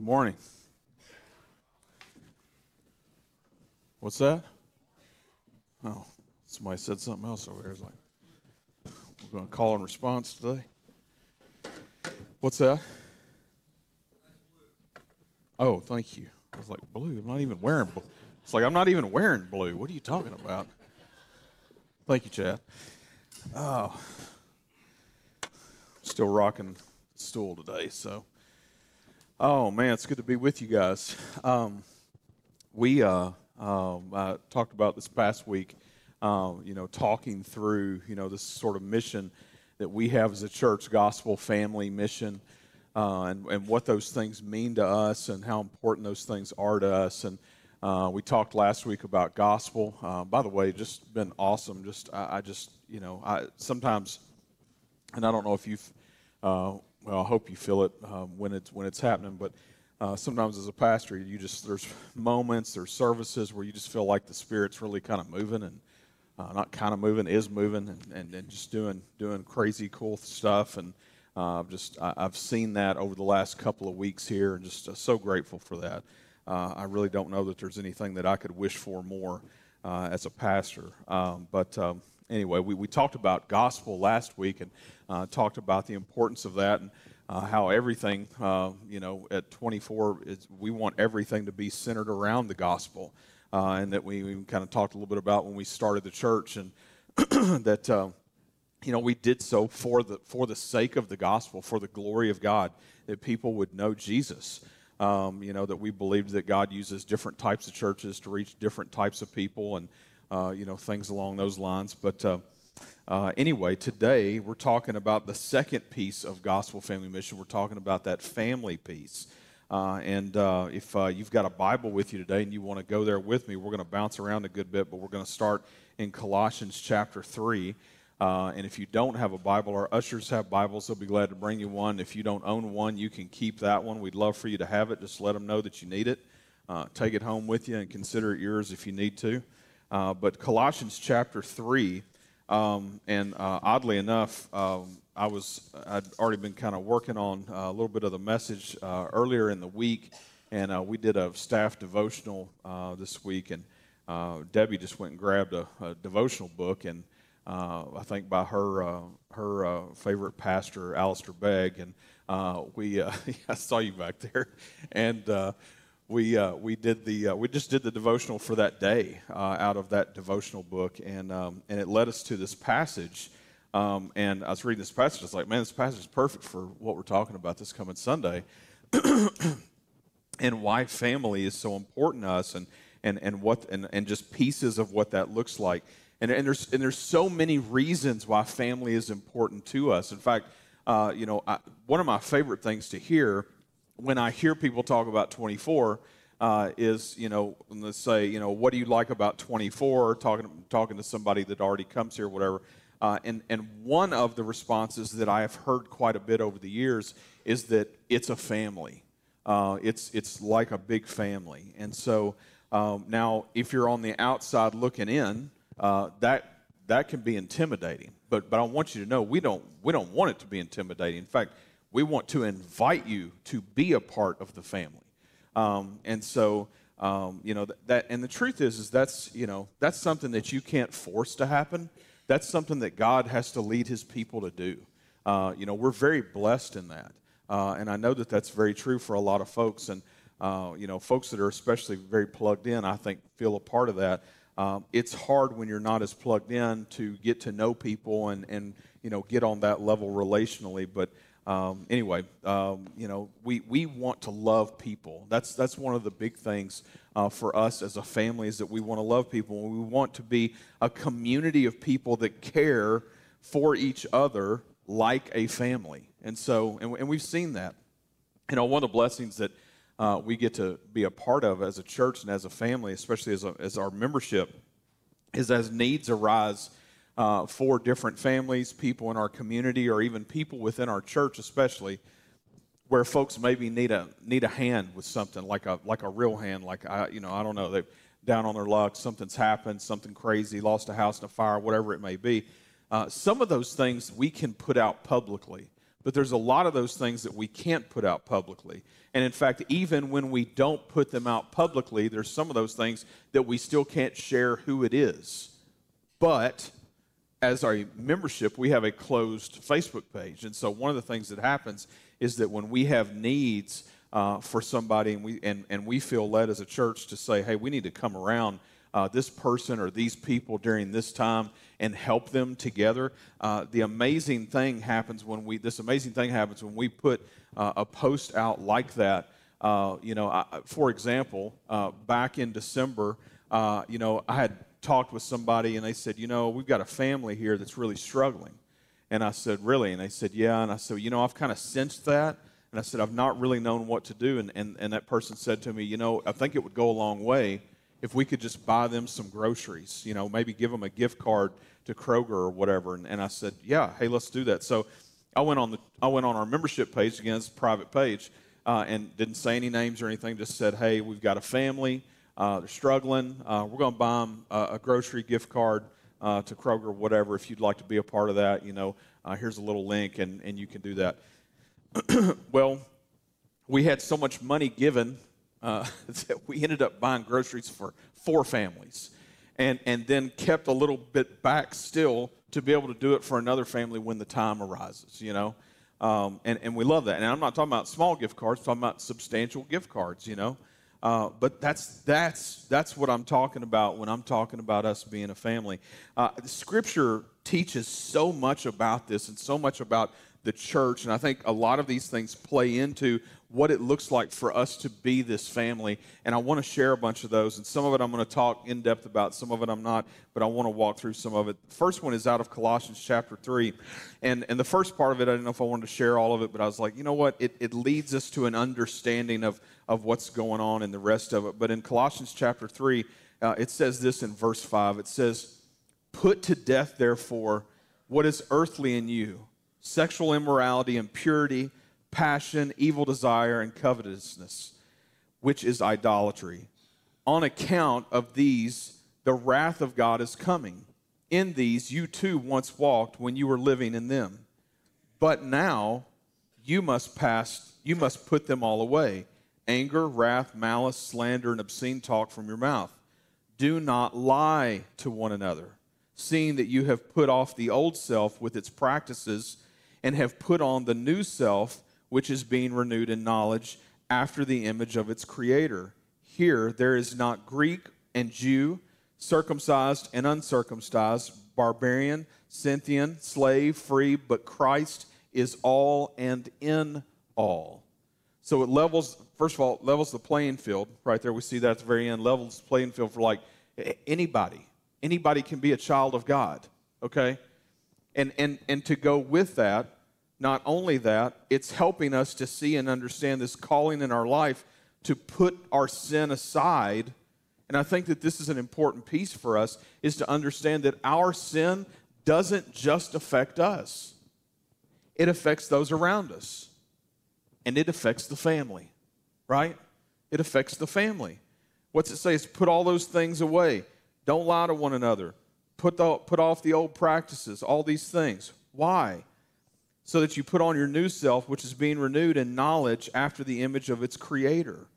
Good morning. What's that? Oh, somebody said something else over there. It's like, we're going to call and response today. What's that? Oh, thank you. I was like, blue. I'm not even wearing blue. It's like, I'm not even wearing blue. What are you talking about? Thank you, Chad. Oh, still rocking stool today, so. Oh man, it's good to be with you guys. Um, we uh, um, I talked about this past week, um, you know, talking through you know this sort of mission that we have as a church, gospel family mission, uh, and and what those things mean to us and how important those things are to us. And uh, we talked last week about gospel. Uh, by the way, just been awesome. Just I, I just you know I sometimes, and I don't know if you've uh, well, I hope you feel it um, when it's when it's happening. But uh, sometimes as a pastor, you just there's moments, there's services where you just feel like the Spirit's really kind of moving and uh, not kind of moving, is moving, and, and, and, just doing doing crazy cool stuff. And uh, just I, have seen that over the last couple of weeks here, and just uh, so grateful for that. Uh, I really don't know that there's anything that I could wish for more uh, as a pastor. Um, but um, anyway, we, we talked about gospel last week and uh, talked about the importance of that and uh, how everything, uh, you know, at 24, is, we want everything to be centered around the gospel. Uh, and that we, we, kind of talked a little bit about when we started the church and that, uh, you know, we did so for the, for the sake of the gospel, for the glory of God, that people would know Jesus. Um, you know, that we believed that God uses different types of churches to reach different types of people and, uh, you know, things along those lines. But uh, uh, anyway, today we're talking about the second piece of Gospel Family Mission. We're talking about that family piece. Uh, and uh, if uh, you've got a Bible with you today and you want to go there with me, we're going to bounce around a good bit, but we're going to start in Colossians chapter 3. Uh, and if you don't have a Bible, our ushers have Bibles. They'll be glad to bring you one. If you don't own one, you can keep that one. We'd love for you to have it. Just let them know that you need it. Uh, take it home with you and consider it yours if you need to. Uh, but Colossians chapter 3, um, and uh, oddly enough, um, I was I'd already been kind of working on uh, a little bit of the message uh, earlier in the week, and uh, we did a staff devotional this week, and Debbie just went and grabbed a, a devotional book, and I think by her her favorite pastor, Alistair Begg, and we I saw you back there, and we uh, we did the uh, we just did the devotional for that day uh, out of that devotional book, and um, and it led us to this passage. Um, and I was reading this passage. I was like, man, this passage is perfect for what we're talking about this coming Sunday, and why family is so important to us, and and and what and, and just pieces of what that looks like. And, and there's and there's so many reasons why family is important to us. In fact, uh, you know, I, one of my favorite things to hear when I hear people talk about 24, uh, is you know let's say you know what do you like about 24 talking talking to somebody that already comes here whatever. Uh, and and one of the responses that I have heard quite a bit over the years is that it's a family. Uh, it's it's like a big family. And so um, now if you're on the outside looking in uh, that that can be intimidating. But but I want you to know we don't we don't want it to be intimidating. In fact we want to invite you to be a part of the family. Um, and so, um, you know, that, that, and the truth is, is that's, you know, that's something that you can't force to happen. That's something that God has to lead his people to do. Uh, you know, we're very blessed in that. Uh, and I know that that's very true for a lot of folks. And, uh, you know, folks that are especially very plugged in, I think, feel a part of that. Um, it's hard when you're not as plugged in to get to know people and, and you know, get on that level relationally. But, um, anyway, um, you know, we, we want to love people. That's, that's one of the big things uh, for us as a family is that we want to love people. We want to be a community of people that care for each other like a family. And so, and, and we've seen that. You know, one of the blessings that uh, we get to be a part of as a church and as a family, especially as, a, as our membership, is as needs arise uh, for different families, people in our community, or even people within our church, especially, where folks maybe need a need a hand with something like a like a real hand, like I you know I don't know they down on their luck, something's happened, something crazy, lost a house in a fire, whatever it may be. Uh, some of those things we can put out publicly, But there's a lot of those things that we can't put out publicly. And in fact, even when we don't put them out publicly, there's some of those things that we still can't share who it is. But as our membership, we have a closed Facebook page. And so one of the things that happens is that when we have needs uh, for somebody and we, and, and we feel led as a church to say, hey, we need to come around uh, this person or these people during this time and help them together. Uh, the amazing thing happens when we, this amazing thing happens when we put uh, a post out like that. Uh, you know, I, for example, uh, back in December, you know, I had talked with somebody and they said, you know, we've got a family here that's really struggling. And I said, really? And they said, yeah. And I said, you know, I've kind of sensed that. And I said, I've not really known what to do. And, and, and that person said to me, you know, I think it would go a long way if we could just buy them some groceries, you know, maybe give them a gift card to Kroger or whatever. And, and I said, yeah, hey, let's do that. So I went on, the, I went on our membership page, again, it's a private page, uh, and didn't say any names or anything, just said, hey, we've got a family. Uh, they're struggling. Uh, we're going to buy them a, a, grocery gift card uh, to Kroger whatever. If you'd like to be a part of that, you know, here's a little link, and, and you can do that. well, we had so much money given uh, that we ended up buying groceries for four families and, and then kept a little bit back still to be able to do it for another family when the time arises, you know. Um, and, and we love that. And I'm not talking about small gift cards, I'm talking about substantial gift cards, you know. Uh, but that's, that's, that's what I'm talking about when I'm talking about us being a family. Uh, scripture teaches so much about this and so much about the church. And I think a lot of these things play into what it looks like for us to be this family. And I want to share a bunch of those. And some of it I'm going to talk in depth about, some of it I'm not, but I want to walk through some of it. The first one is out of Colossians chapter 3. And, and the first part of it, I didn't know if I wanted to share all of it, but I was like, you know what? It, it leads us to an understanding of, of what's going on in the rest of it. But in Colossians chapter 3, uh, it says this in verse 5 it says, Put to death, therefore, what is earthly in you sexual immorality, impurity passion, evil desire, and covetousness, which is idolatry. On account of these, the wrath of God is coming. In these you too once walked when you were living in them. But now you must pass, you must put them all away anger, wrath, malice, slander, and obscene talk from your mouth. Do not lie to one another, seeing that you have put off the old self with its practices and have put on the new self which is being renewed in knowledge after the image of its creator. Here there is not Greek and Jew, circumcised and uncircumcised, barbarian, Scythian, slave, free, but Christ is all and in all. So it levels, first of all, levels the playing field. Right there, we see that at the very end, levels the playing field for like anybody. Anybody can be a child of God, okay? And, and, and to go with that, not only that, it's helping us to see and understand this calling in our life to put our sin aside. And I think that this is an important piece for us is to understand that our sin doesn't just affect us. It affects those around us. And it affects the family, right? It affects the family. What's it say? It's put all those things away. Don't lie to one another. Put, the, put off the old practices, all these things. Why? so that you put on your new self, which is being renewed in knowledge after the image of its creator.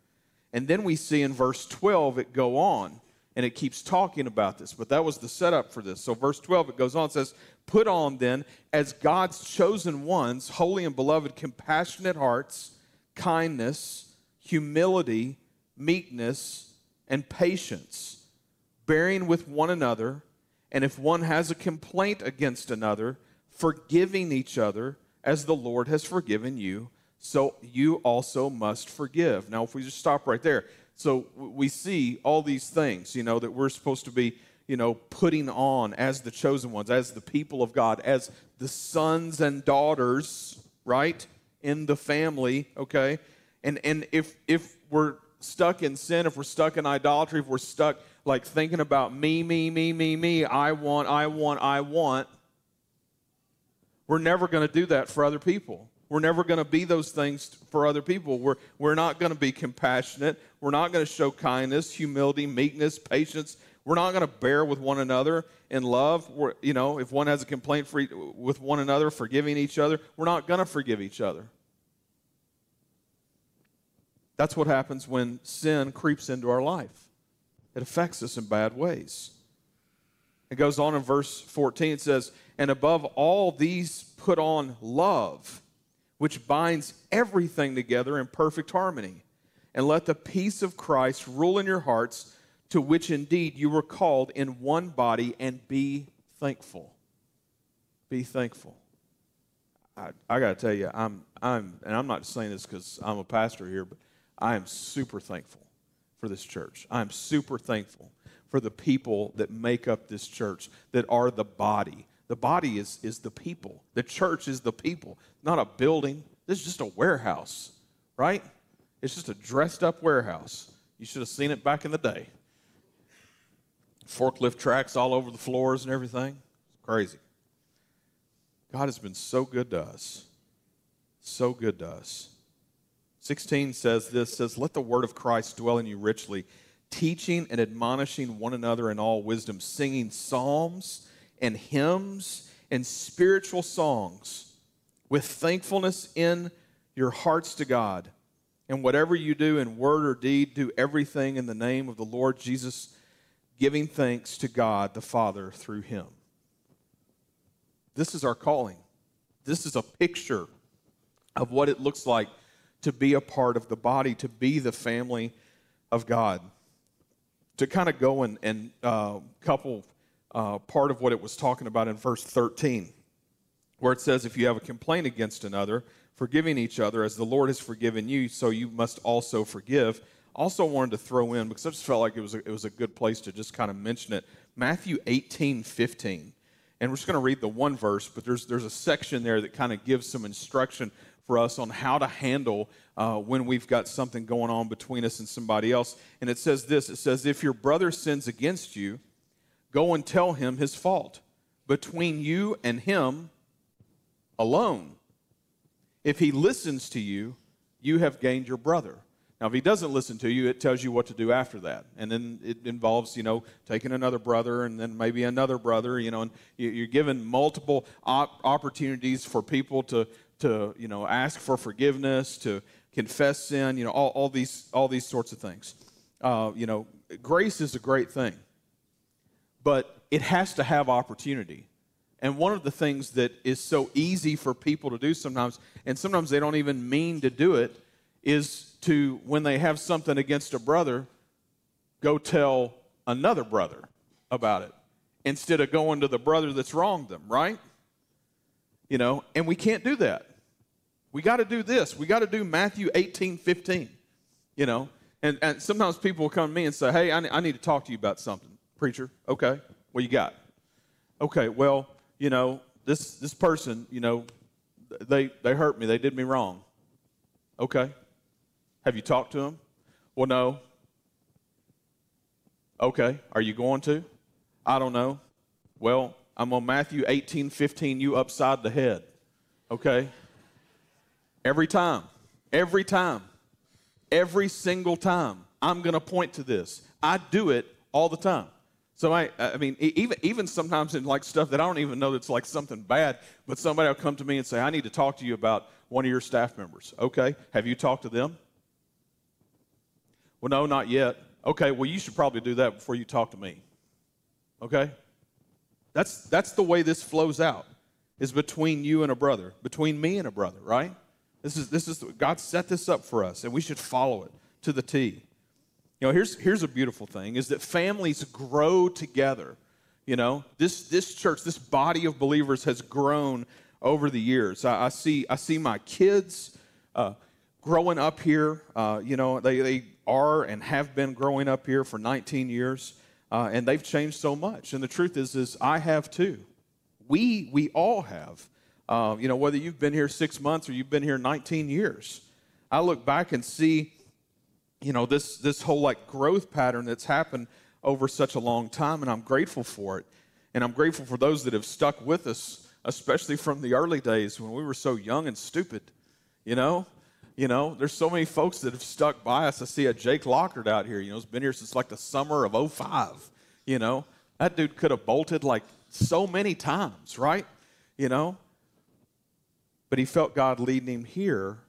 And then we see in verse 12 it go on, and it keeps talking about this. But that was the setup for this. So, verse 12, it goes on, it says, Put on then, as God's chosen ones, holy and beloved, compassionate hearts, kindness, humility, meekness, and patience, bearing with one another. And if one has a complaint against another, forgiving each other as the Lord has forgiven you, so you also must forgive. Now, if we just stop right there, so we see all these things, you know, that we're supposed to be, you know, putting on as the chosen ones, as the people of God, as the sons and daughters, right, in the family, okay? And and if if we're stuck in sin, if we're stuck in idolatry, if we're stuck like thinking about me, me, me, me, me, I want, I want, I want, we're never going to do that for other people. We're never going to be those things for other people. We're, we're not going to be compassionate. We're not going to show kindness, humility, meekness, patience. We're not going to bear with one another in love. We're, you know, if one has a complaint for, with one another, forgiving each other, we're not going to forgive each other. That's what happens when sin creeps into our life. It affects us in bad ways. It goes on in verse 14, it says, And above all these put on love, which binds everything together in perfect harmony. And let the peace of Christ rule in your hearts, to which indeed you were called in one body, and be thankful. Be thankful. I, I got to tell you, I'm, I'm, and I'm not saying this because I'm a pastor here, but I am super thankful for this church. I'm super thankful for the people that make up this church, that are the body. The body is, is the people. The church is the people, not a building. This is just a warehouse, right? It's just a dressed up warehouse. You should have seen it back in the day. Forklift tracks all over the floors and everything. It's crazy. God has been so good to us. So good to us. 16 says this says, Let the word of Christ dwell in you richly, teaching and admonishing one another in all wisdom, singing psalms and hymns and spiritual songs with thankfulness in your hearts to God. And whatever you do in word or deed, do everything in the name of the Lord Jesus, giving thanks to God the Father through him. This is our calling. This is a picture of what it looks like to be a part of the body, to be the family of God to kind of go and, and uh, couple uh, part of what it was talking about in verse 13, where it says, If you have a complaint against another, forgiving each other as the Lord has forgiven you, so you must also forgive. Also, wanted to throw in, because I just felt like it was a, it was a good place to just kind of mention it Matthew 18 15. And we're just going to read the one verse, but there's, there's a section there that kind of gives some instruction for us on how to handle uh, when we've got something going on between us and somebody else. And it says this it says, If your brother sins against you, go and tell him his fault between you and him alone. If he listens to you, you have gained your brother. Now, if he doesn't listen to you, it tells you what to do after that. And then it involves, you know, taking another brother and then maybe another brother, you know, and you're given multiple op- opportunities for people to, to, you know, ask for forgiveness, to confess sin, you know, all, all, these, all these sorts of things. Uh, you know, grace is a great thing, but it has to have opportunity. And one of the things that is so easy for people to do sometimes, and sometimes they don't even mean to do it, is to, when they have something against a brother, go tell another brother about it instead of going to the brother that's wronged them, right? You know, and we can't do that. We got to do this. We got to do Matthew 18, 15. You know, and, and sometimes people will come to me and say, Hey, I, I need to talk to you about something. Preacher, okay, what you got? Okay, well, you know, this, this person, you know, they, they hurt me. They did me wrong. Okay. Have you talked to them? Well, no. Okay. Are you going to? I don't know. Well, I'm on Matthew 18, 15, you upside the head. Okay? Every time. Every time. Every single time. I'm going to point to this. I do it all the time. So I, I mean, even even sometimes in like stuff that I don't even know that's like something bad, but somebody will come to me and say, "I need to talk to you about one of your staff members." Okay, have you talked to them? Well, no, not yet. Okay, well, you should probably do that before you talk to me. Okay, that's that's the way this flows out. Is between you and a brother, between me and a brother, right? This is, this is, God set this up for us, and we should follow it to the T. You know, here's, here's a beautiful thing is that families grow together. You know, this, this church, this body of believers has grown over the years. I, I see, I see my kids uh, growing up here. Uh, you know, they, they are and have been growing up here for 19 years, uh, and they've changed so much. And the truth is, is I have too. We, we all have. Uh, you know, whether you've been here six months or you've been here 19 years, I look back and see, you know, this, this whole like growth pattern that's happened over such a long time, and I'm grateful for it. And I'm grateful for those that have stuck with us, especially from the early days when we were so young and stupid, you know? You know, there's so many folks that have stuck by us. I see a Jake Lockard out here, you know, he's been here since like the summer of 05. You know, that dude could have bolted like so many times, right? You know, but he felt God leading him here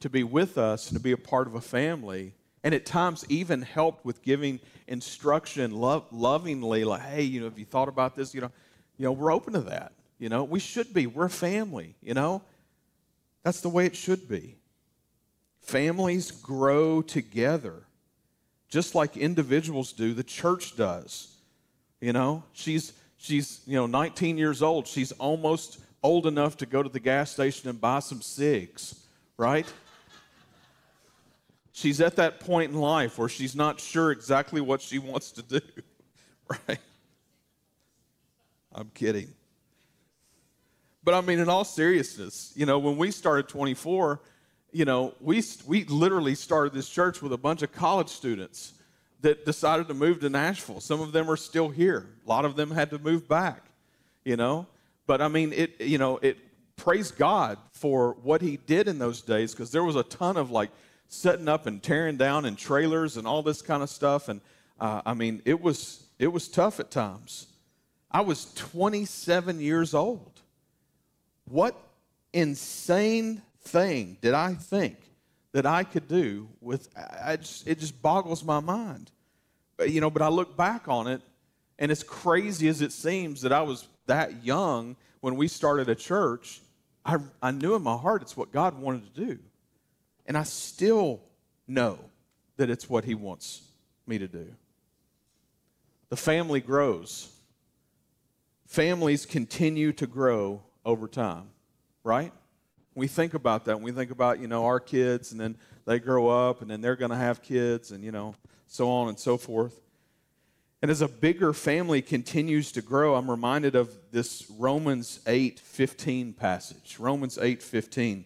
to be with us and to be a part of a family. And at times, even helped with giving instruction love, lovingly, like, hey, you know, have you thought about this? You know, you know, we're open to that. You know, we should be. We're a family, you know? That's the way it should be. Families grow together, just like individuals do, the church does. You know, she's she's, you know, 19 years old. She's almost old enough to go to the gas station and buy some cigs, right? she's at that point in life where she's not sure exactly what she wants to do, right? I'm kidding. But I mean, in all seriousness, you know, when we started 24, you know, we, we literally started this church with a bunch of college students that decided to move to Nashville. Some of them are still here. A lot of them had to move back, you know. But I mean, it, you know, it, praise God for what he did in those days because there was a ton of like setting up and tearing down and trailers and all this kind of stuff. And uh, I mean, it was, it was tough at times. I was 27 years old. What insane thing did I think that I could do with I just, it just boggles my mind. But, you know, but I look back on it and as crazy as it seems that I was that young when we started a church, I, I knew in my heart it's what God wanted to do. And I still know that it's what He wants me to do. The family grows. Families continue to grow over time, right? We think about that. We think about, you know, our kids and then they grow up and then they're going to have kids and, you know, so on and so forth. And as a bigger family continues to grow, I'm reminded of this Romans 8:15 passage. Romans 8:15.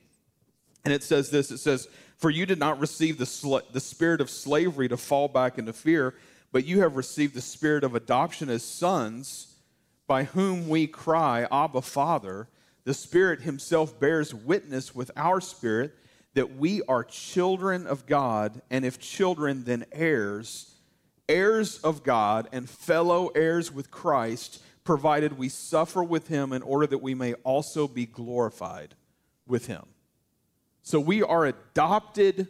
And it says this it says, For you did not receive the, sl- the spirit of slavery to fall back into fear, but you have received the spirit of adoption as sons, by whom we cry, Abba, Father. The Spirit Himself bears witness with our spirit that we are children of God, and if children, then heirs, heirs of God, and fellow heirs with Christ, provided we suffer with Him in order that we may also be glorified with Him. So we are adopted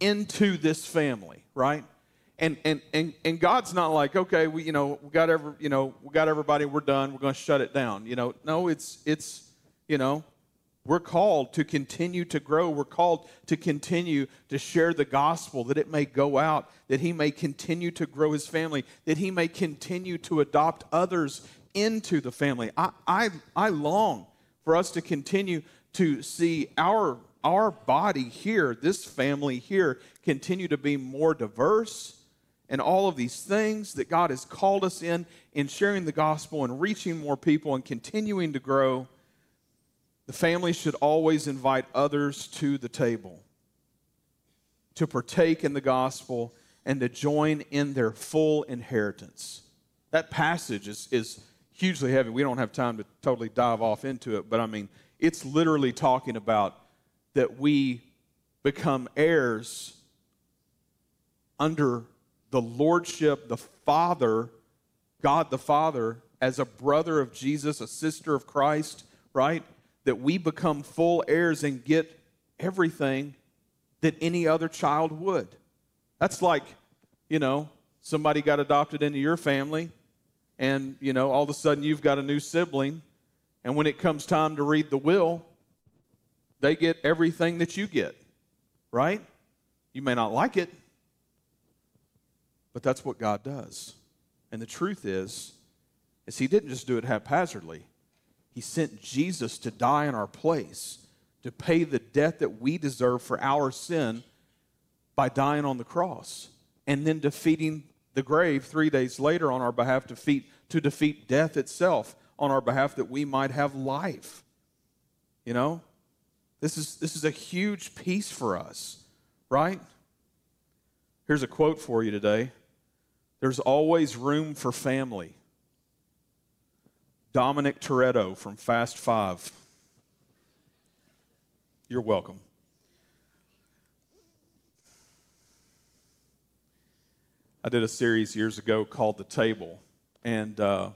into this family, right? And and and and God's not like, okay, we you know, we got every, you know, we got everybody, we're done, we're going to shut it down. You know, no, it's it's, you know, we're called to continue to grow. We're called to continue to share the gospel that it may go out, that he may continue to grow his family, that he may continue to adopt others into the family. I, I, I long for us to continue to see our our body here, this family here, continue to be more diverse and all of these things that God has called us in, in sharing the gospel and reaching more people and continuing to grow, the family should always invite others to the table to partake in the gospel and to join in their full inheritance. That passage is, is hugely heavy. We don't have time to totally dive off into it, but I mean, it's literally talking about that we become heirs under the lordship, the Father, God the Father, as a brother of Jesus, a sister of Christ, right? That we become full heirs and get everything that any other child would. That's like, you know, somebody got adopted into your family, and, you know, all of a sudden you've got a new sibling, and when it comes time to read the will, they get everything that you get, right? You may not like it, but that's what God does. And the truth is, is he didn't just do it haphazardly. He sent Jesus to die in our place, to pay the debt that we deserve for our sin by dying on the cross, and then defeating the grave three days later on our behalf to defeat, to defeat death itself on our behalf that we might have life. You know? This is, this is a huge piece for us, right? Here's a quote for you today There's always room for family. Dominic Toretto from Fast Five. You're welcome. I did a series years ago called The Table, and uh,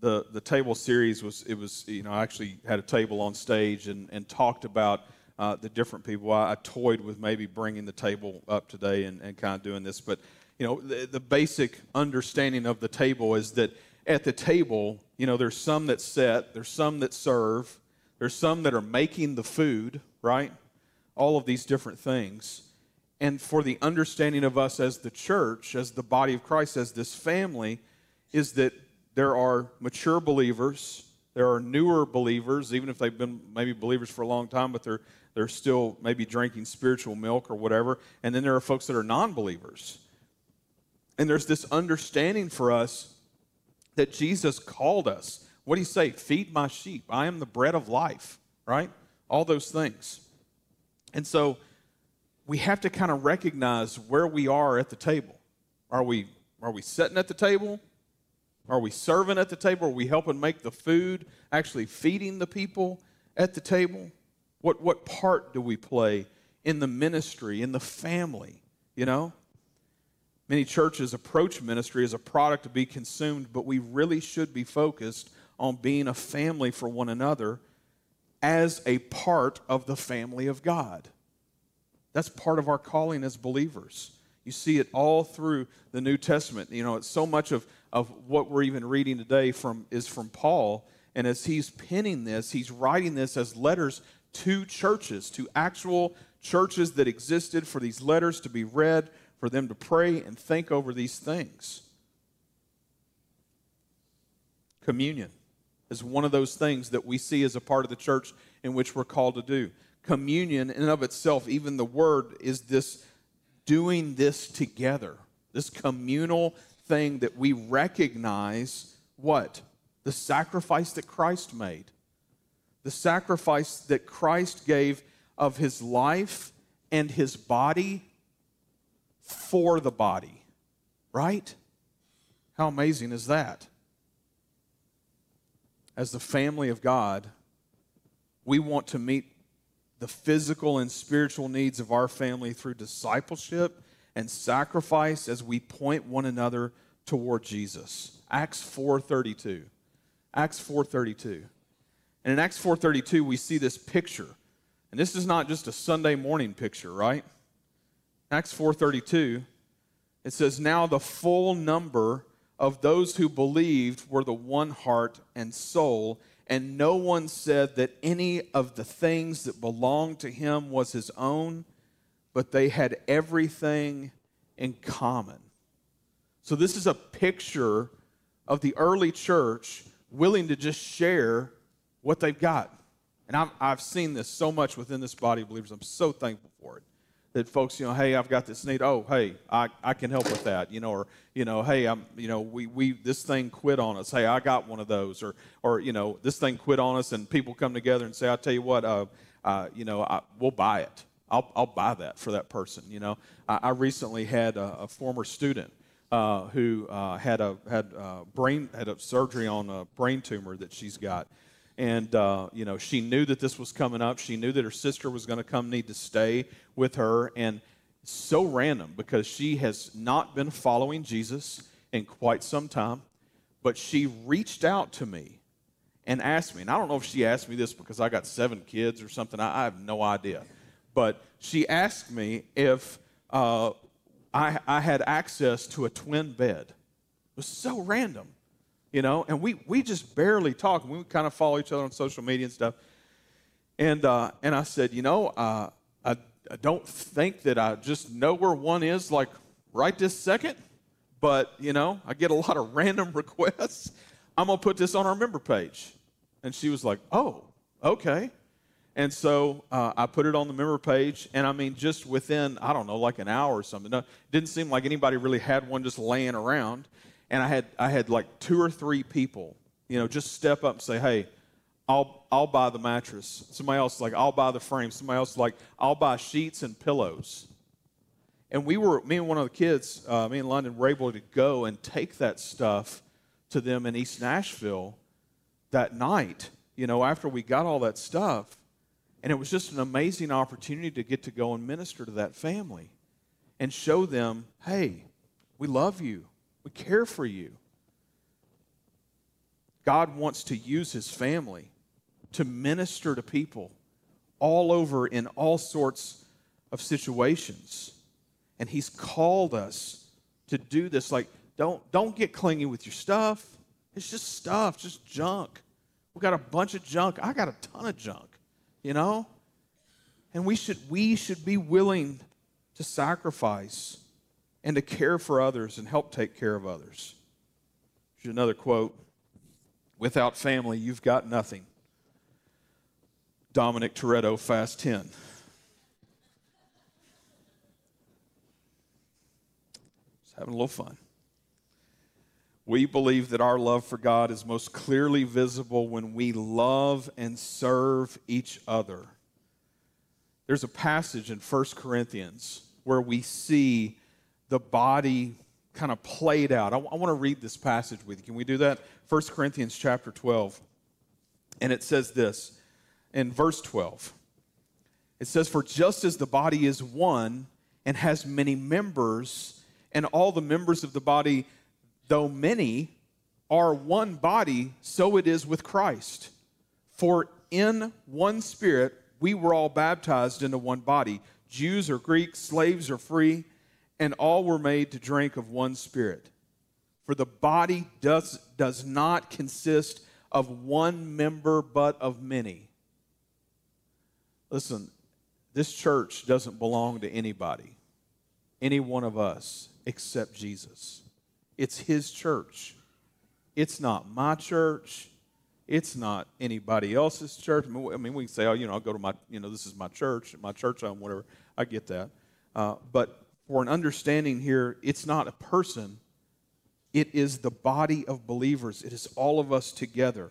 the the table series was it was you know I actually had a table on stage and and talked about uh, the different people. I, I, toyed with maybe bringing the table up today and, and kind of doing this, but you know the, the basic understanding of the table is that at the table, you know, there's some that set, there's some that serve, there's some that are making the food, right? All of these different things. And for the understanding of us as the church, as the body of Christ, as this family, is that there are mature believers, there are newer believers, even if they've been maybe believers for a long time, but they're, they're still maybe drinking spiritual milk or whatever. And then there are folks that are non believers. And there's this understanding for us that Jesus called us. What do you say? Feed my sheep. I am the bread of life, right? All those things. And so we have to kind of recognize where we are at the table. Are we are we sitting at the table? Are we serving at the table? Are we helping make the food, actually feeding the people at the table? What what part do we play in the ministry, in the family, you know? Many churches approach ministry as a product to be consumed, but we really should be focused on being a family for one another as a part of the family of God. That's part of our calling as believers. You see it all through the New Testament. You know, it's so much of, of what we're even reading today from is from Paul. And as he's penning this, he's writing this as letters to churches, to actual churches that existed for these letters to be read for them to pray and think over these things. Communion is one of those things that we see as a part of the church in which we're called to do. Communion, in and of itself, even the word, is this doing this together, this communal thing that we recognize what? The sacrifice that Christ made, the sacrifice that Christ gave of his life and his body for the body, right? How amazing is that? As the family of God, we want to meet the physical and spiritual needs of our family through discipleship and sacrifice as we point one another toward Jesus. Acts 4:32. Acts 4:32. And in Acts 4:32 we see this picture. And this is not just a Sunday morning picture, right? Acts 4:32 it says now the full number of those who believed were the one heart and soul and no one said that any of the things that belonged to him was his own but they had everything in common. So this is a picture of the early church willing to just share what they've got. And I've, I've seen this so much within this body of believers. I'm so thankful for it that folks, you know, hey, I've got this need. Oh, hey, I, I can help with that, you know, or you know, hey, I'm, you know, we we this thing quit on us. Hey, I got one of those, or or you know, this thing quit on us, and people come together and say, I'll tell you what, uh, uh, you know, I, we'll buy it. I'll I'll buy that for that person. You know, I, I recently had a, a former student. Uh, who uh, had a had a brain had a surgery on a brain tumor that she's got, and uh, you know she knew that this was coming up. She knew that her sister was going to come need to stay with her. And so random because she has not been following jesus in quite some time. But she reached out to me and asked me. And i don't know if she asked me this because i got seven kids or something. I, I have no idea. But she asked me if uh, I, I had access to a twin bed. It was so random you know, and we, we just barely talk. We kind of follow each other on social media and stuff. And, uh, and I said, you know, uh, I, I don't think that I just know where one is like right this second, but, you know, I get a lot of random requests. I'm going to put this on our member page. And she was like, oh, okay. And so uh, I put it on the member page, and I mean, just within, I don't know, like an hour or something. No, it didn't seem like anybody really had one just laying around and I had I had like two or three people, you know, just step up and say, "Hey, I'll I'll buy the mattress." Somebody else like, "I'll buy the frame." Somebody else like, "I'll buy sheets and pillows." And we were me and one of the kids, uh, me and London, were able to go and take that stuff to them in East Nashville that night. You know, after we got all that stuff, and it was just an amazing opportunity to get to go and minister to that family and show them, "Hey." We love you. We care for you. God wants to use his family to minister to people all over in all sorts of situations. And he's called us to do this. Like, don't, don't get clingy with your stuff. It's just stuff, just junk. We got a bunch of junk. I got a ton of junk, you know? And we should, we should be willing to sacrifice and to care for others and help take care of others. Here's another quote Without family, you've got nothing. Dominic Toretto, Fast 10. Just having a little fun. We believe that our love for God is most clearly visible when we love and serve each other. There's a passage in 1 Corinthians where we see the body kind of played out. I, I want to read this passage with you. Can we do that? 1 Corinthians chapter 12. And it says this in verse 12. It says, For just as the body is one and has many members, and all the members of the body, though many, are one body, so it is with Christ. For in one spirit we were all baptized into one body Jews or Greeks, slaves or free, and all were made to drink of one spirit. For the body does, does not consist of one member, but of many. Listen, this church doesn't belong to anybody, any one of us, except Jesus. It's His church. It's not my church. It's not anybody else's church. I mean, we can say, oh, you know, I'll go to my, you know, this is my church, my church home, whatever. I get that. Uh, but for an understanding here, it's not a person, it is the body of believers. It is all of us together.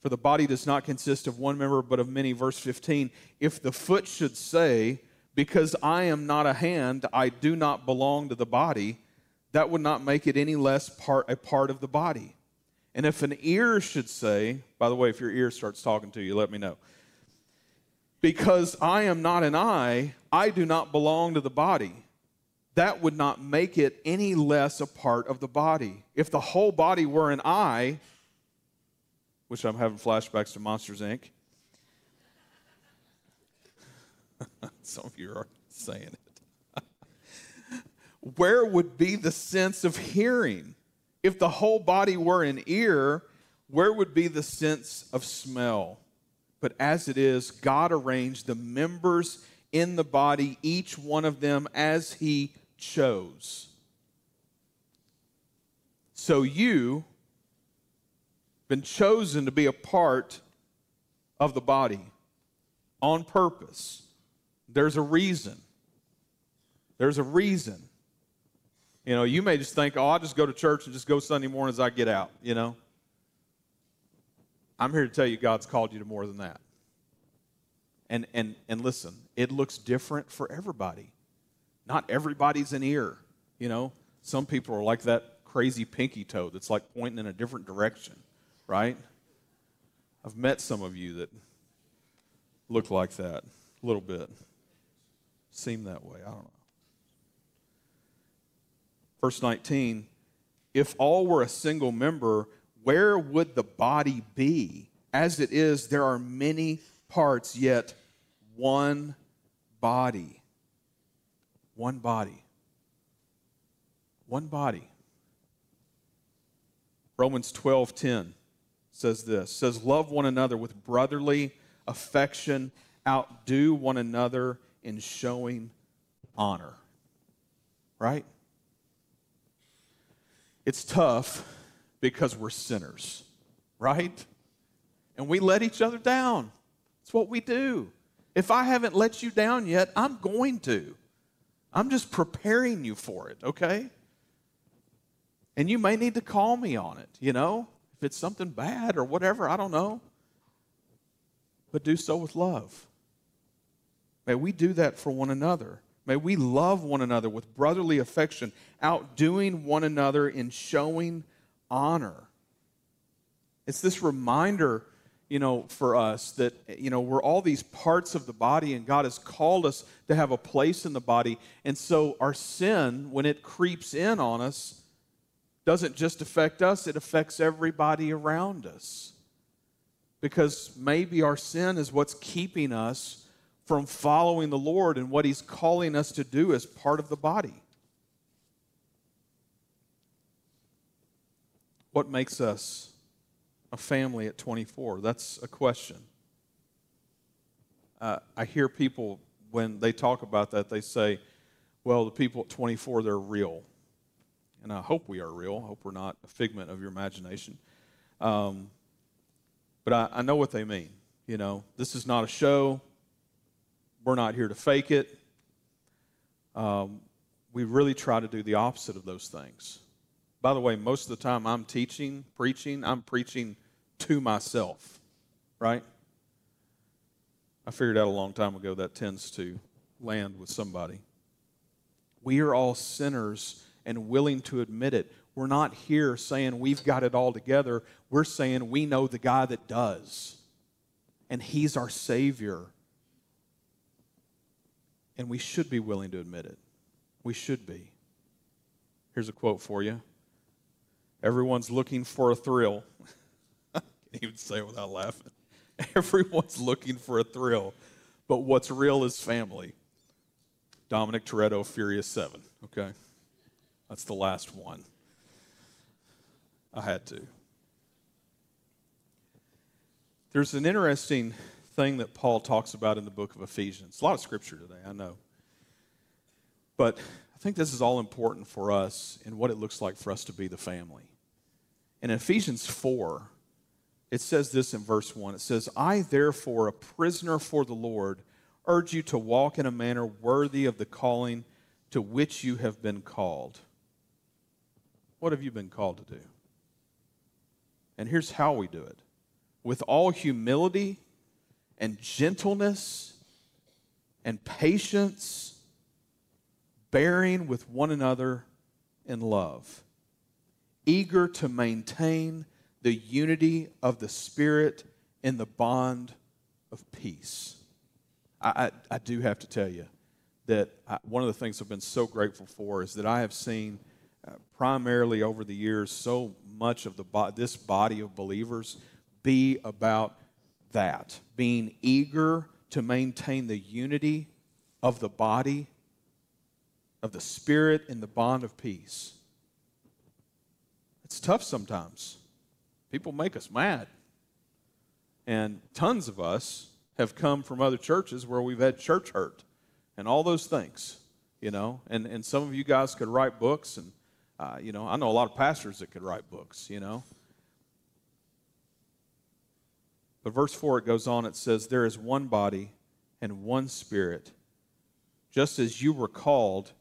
For the body does not consist of one member, but of many. Verse 15 If the foot should say, Because I am not a hand, I do not belong to the body, that would not make it any less part, a part of the body. And if an ear should say, by the way, if your ear starts talking to you, let me know. Because I am not an eye, I do not belong to the body. That would not make it any less a part of the body. If the whole body were an eye, which I'm having flashbacks to Monsters Inc. Some of you are saying it. Where would be the sense of hearing? If the whole body were an ear, where would be the sense of smell? But as it is, God arranged the members in the body, each one of them as He chose. So you've been chosen to be a part of the body on purpose. There's a reason. There's a reason. You know, you may just think, oh, I'll just go to church and just go Sunday morning as I get out, you know. I'm here to tell you God's called you to more than that. And and and listen, it looks different for everybody. Not everybody's an ear, you know. Some people are like that crazy pinky toe that's like pointing in a different direction right? I've met some of you that look like that a little bit, seem that way. I don't know. Verse 19 If all were a single member, where would the body be? As it is, there are many parts, yet one body. One body. One body. Romans 12 10 says this says love one another with brotherly affection outdo one another in showing honor. Right? It's tough because we're sinners. Right? And we let each other down. It's what we do. If i haven't let you down yet i'm going to i'm just preparing you for it okay and you may need to call me on it you know if it's something bad or whatever, I don't know. But do so with love. May we do that for one another. May we love one another with brotherly affection, outdoing one another in showing honor. It's this reminder, you know, for us that, you know, we're all these parts of the body and God has called us to have a place in the body. And so our sin, when it creeps in on us, doesn't just affect us, it affects everybody around us. Because maybe our sin is what's keeping us from following the Lord and what He's calling us to do as part of the body. What makes us a family at 24? That's a question. Uh, I hear people, when they talk about that, they say, well, the people at 24, they're real. And I hope we are real. I hope we're not a figment of your imagination. Um, but I, I know what they mean. You know, this is not a show. We're not here to fake it. Um, we really try to do the opposite of those things. By the way, most of the time I'm teaching, preaching, I'm preaching to myself, right? I figured out a long time ago that tends to land with somebody. We are all sinners and willing to admit it. We're not here saying we've got it all together. We're saying we know the guy that does, and he's our Savior. And we should be willing to admit it. We should be. Here's a quote for you Everyone's looking for a thrill. can't even say it without laughing. Everyone's looking for a thrill, but what's real is family. Dominic Toretto, Furious 7, okay? That's the last one. I had to. There's an interesting thing that Paul talks about in the book of Ephesians. A lot of scripture today, I know. But I think this is all important for us and what it looks like for us to be the family. In Ephesians 4, it says this in verse 1 it says, I, therefore, a prisoner for the Lord, urge you to walk in a manner worthy of the calling to which you have been called. What have you been called to do? And here's how we do it with all humility and gentleness and patience, bearing with one another in love, eager to maintain the unity of the Spirit in the bond of peace. I, I, I do have to tell you that I, one of the things I've been so grateful for is that I have seen uh, primarily over the years so much of the bo- this body of believers be about that, being eager to maintain the unity of the body, of the Spirit in the bond of peace. It's tough sometimes. People make us mad. And tons of us have come from other churches where we've had church hurt and all those things, you know. And, and some of you guys could write books, and, uh, you know, I know a lot of pastors that could write books, you know. But verse 4, it goes on, it says, There is one body and one spirit, just as you were called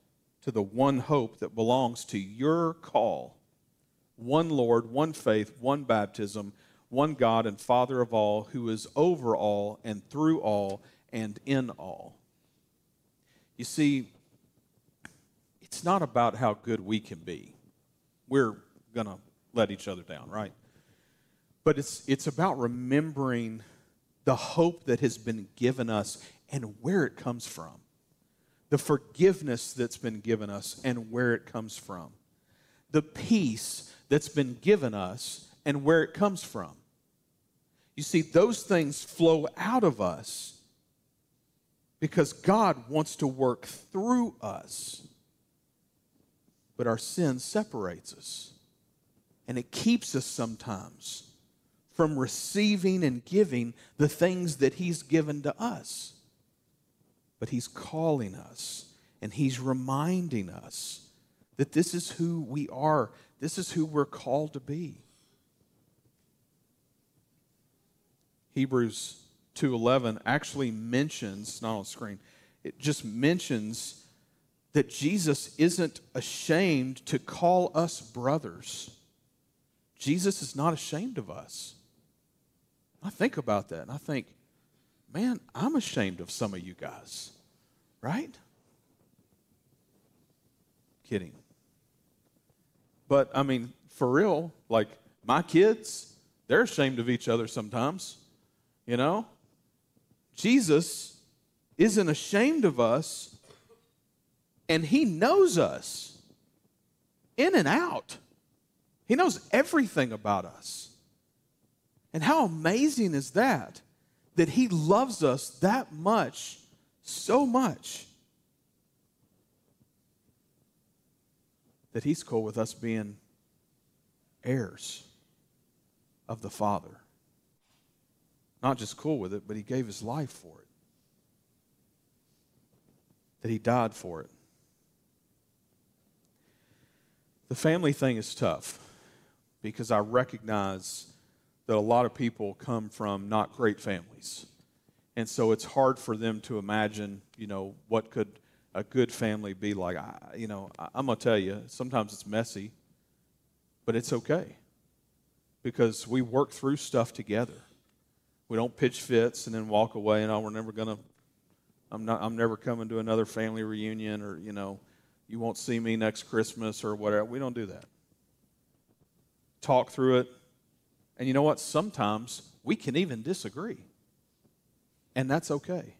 to the one hope that belongs to your call one Lord, one faith, one baptism, one God and Father of all, who is over all and through all and in all. You see, it's not about how good we can be. We're going to let each other down, right? But it's, it's about remembering the hope that has been given us and where it comes from, the forgiveness that's been given us and where it comes from, the peace that's been given us and where it comes from. You see, those things flow out of us because God wants to work through us. But our sin separates us. And it keeps us sometimes from receiving and giving the things that He's given to us. But He's calling us and He's reminding us that this is who we are, this is who we're called to be. Hebrews 2:11 actually mentions, not on screen, it just mentions that Jesus isn't ashamed to call us brothers. Jesus is not ashamed of us. I think about that and I think, man, I'm ashamed of some of you guys, right? Kidding. But I mean, for real, like my kids, they're ashamed of each other sometimes. You know? Jesus isn't ashamed of us, and He knows us in and out. He knows everything about us. And how amazing is that? That He loves us that much, so much, that He's cool with us being heirs of the Father. Not just cool with it, but He gave His life for it, that He died for it. The family thing is tough because I recognize that a lot of people come from not great families. And so it's hard for them to imagine, you know, what could a good family be like. I, you know, I, I'm going to tell you, sometimes it's messy, but it's okay because we work through stuff together. We don't pitch fits and then walk away and, oh, we're never going to, I'm, not, I'm never coming to another family reunion or, you know, you won't see me next Christmas or whatever. We don't do that. Talk through it. And you know what? Sometimes we can even disagree. And that's okay.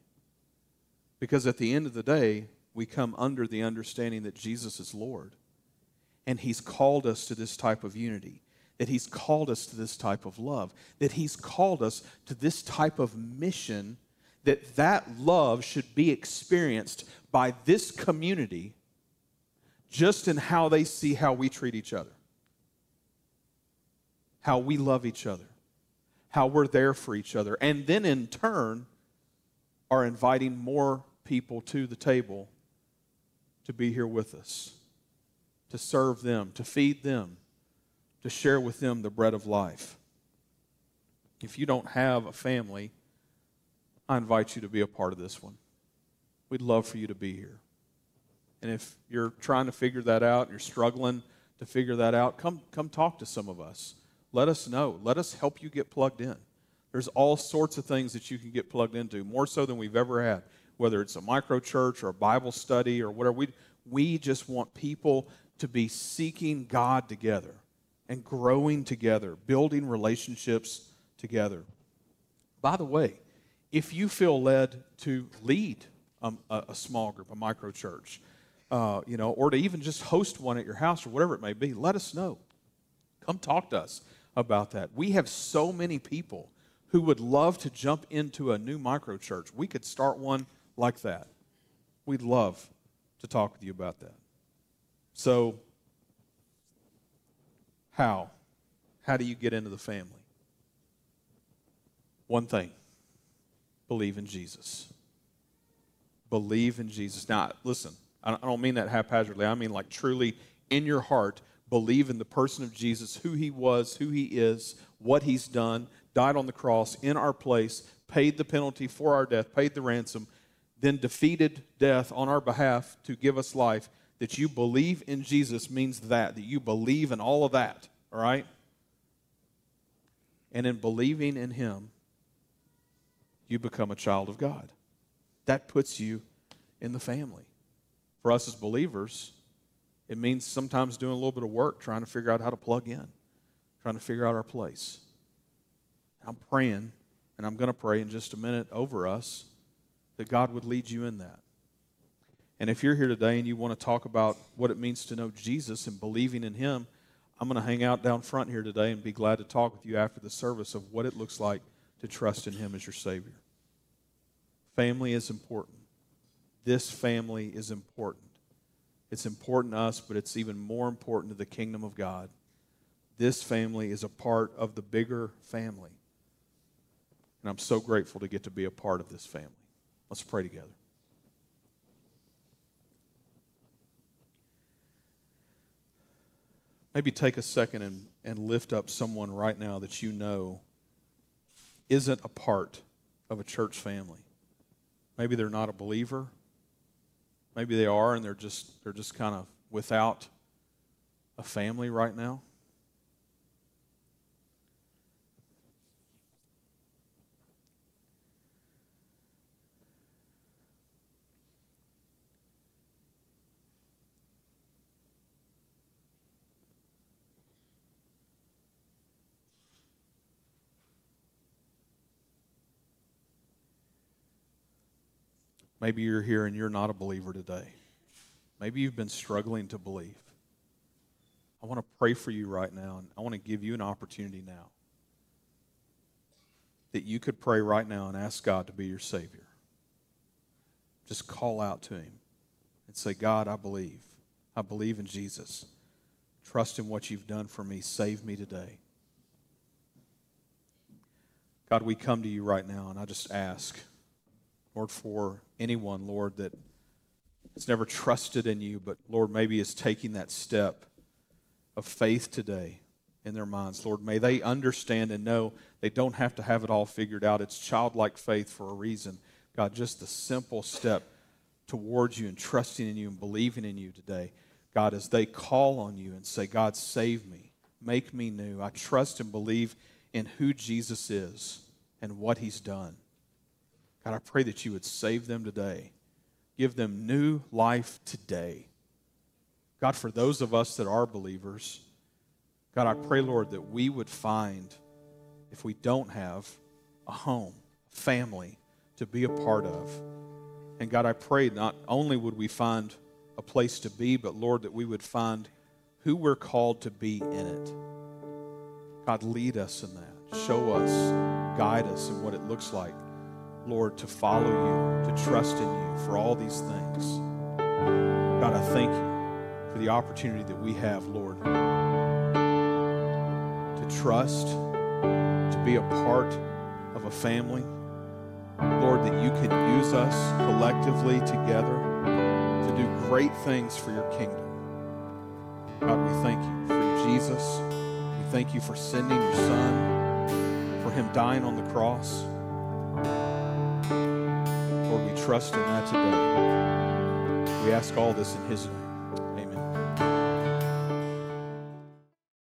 Because at the end of the day, we come under the understanding that Jesus is Lord. And He's called us to this type of unity, that He's called us to this type of love, that He's called us to this type of mission, that that love should be experienced by this community just in how they see how we treat each other, how we love each other, how we're there for each other, and then in turn are inviting more people to the table to be here with us, to serve them, to feed them, to share with them the bread of life. If you don't have a family, I invite you to be a part of this one. We'd love for you to be here. And if you're trying to figure that out, you're struggling to figure that out, come, come talk to some of us. Let us know. Let us help you get plugged in. There's all sorts of things that you can get plugged into, more so than we've ever had whether it's a micro church or a Bible study or whatever. We, we just want people to be seeking God together and growing together, building relationships together. By the way, if you feel led to lead a, a small group, a micro church, uh, you know, or to even just host one at your house or whatever it may be, let us know. Come talk to us about that. We have so many people who would love to jump into a new micro church. We could start one like that. We'd love to talk with you about that. So, how? How do you get into the family? One thing believe in Jesus. Believe in Jesus. Now, listen, I don't mean that haphazardly. I mean, like, truly in your heart, believe in the person of Jesus, who he was, who he is, what he's done, died on the cross in our place, paid the penalty for our death, paid the ransom, then defeated death on our behalf to give us life, that you believe in Jesus means that, that you believe in all of that, all right? And in believing in Him, you become a child of God. That puts you in the family. For us as believers, it means sometimes doing a little bit of work trying to figure out how to plug in, trying to figure out our place. I'm praying, and I'm going to pray in just a minute over us that God would lead you in that. And if you're here today and you want to talk about what it means to know Jesus and believing in Him, I'm going to hang out down front here today and be glad to talk with you after the service of what it looks like to trust in Him as your Savior. Family is important. This family is important. It's important to us, but it's even more important to the kingdom of God. This family is a part of the bigger family. And I'm so grateful to get to be a part of this family. Let's pray together. Maybe take a second and, and lift up someone right now that you know isn't a part of a church family. Maybe they're not a believer. Maybe they are and they're just they're just kind of without a family right now. Maybe you're here and you're not a believer today. Maybe you've been struggling to believe. I want to pray for you right now, and I want to give you an opportunity now that you could pray right now and ask God to be your Savior. Just call out to Him and say, God, I believe. I believe in Jesus. Trust in what you've done for me. Save me today. God, we come to you right now, and I just ask, Lord, for anyone, Lord, that has never trusted in you, but Lord, maybe is taking that step of faith today in their minds. Lord, may they understand and know they don't have to have it all figured out. It's childlike faith for a reason. God, just the simple step towards you and trusting in you and believing in you today. God, as they call on you and say, God, save me, make me new. I trust and believe in who Jesus is and what he's done. God, I pray that you would save them today. Give them new life today. God, for those of us that are believers, God, I pray, Lord, that we would find, if we don't have a home, a family to be a part of. And God, I pray not only would we find a place to be, but Lord, that we would find who we're called to be in it. God, lead us in that. Show us, guide us in what it looks like, Lord, to follow you, to trust in you for all these things. God, I thank you for the opportunity that we have, Lord, to trust, to be a part of a family. Lord, that you can use us collectively together to do great things for your kingdom. God, we thank you for Jesus. We thank you for sending your son for him dying on the cross. Lord, we trust in that today. We ask all this in his name.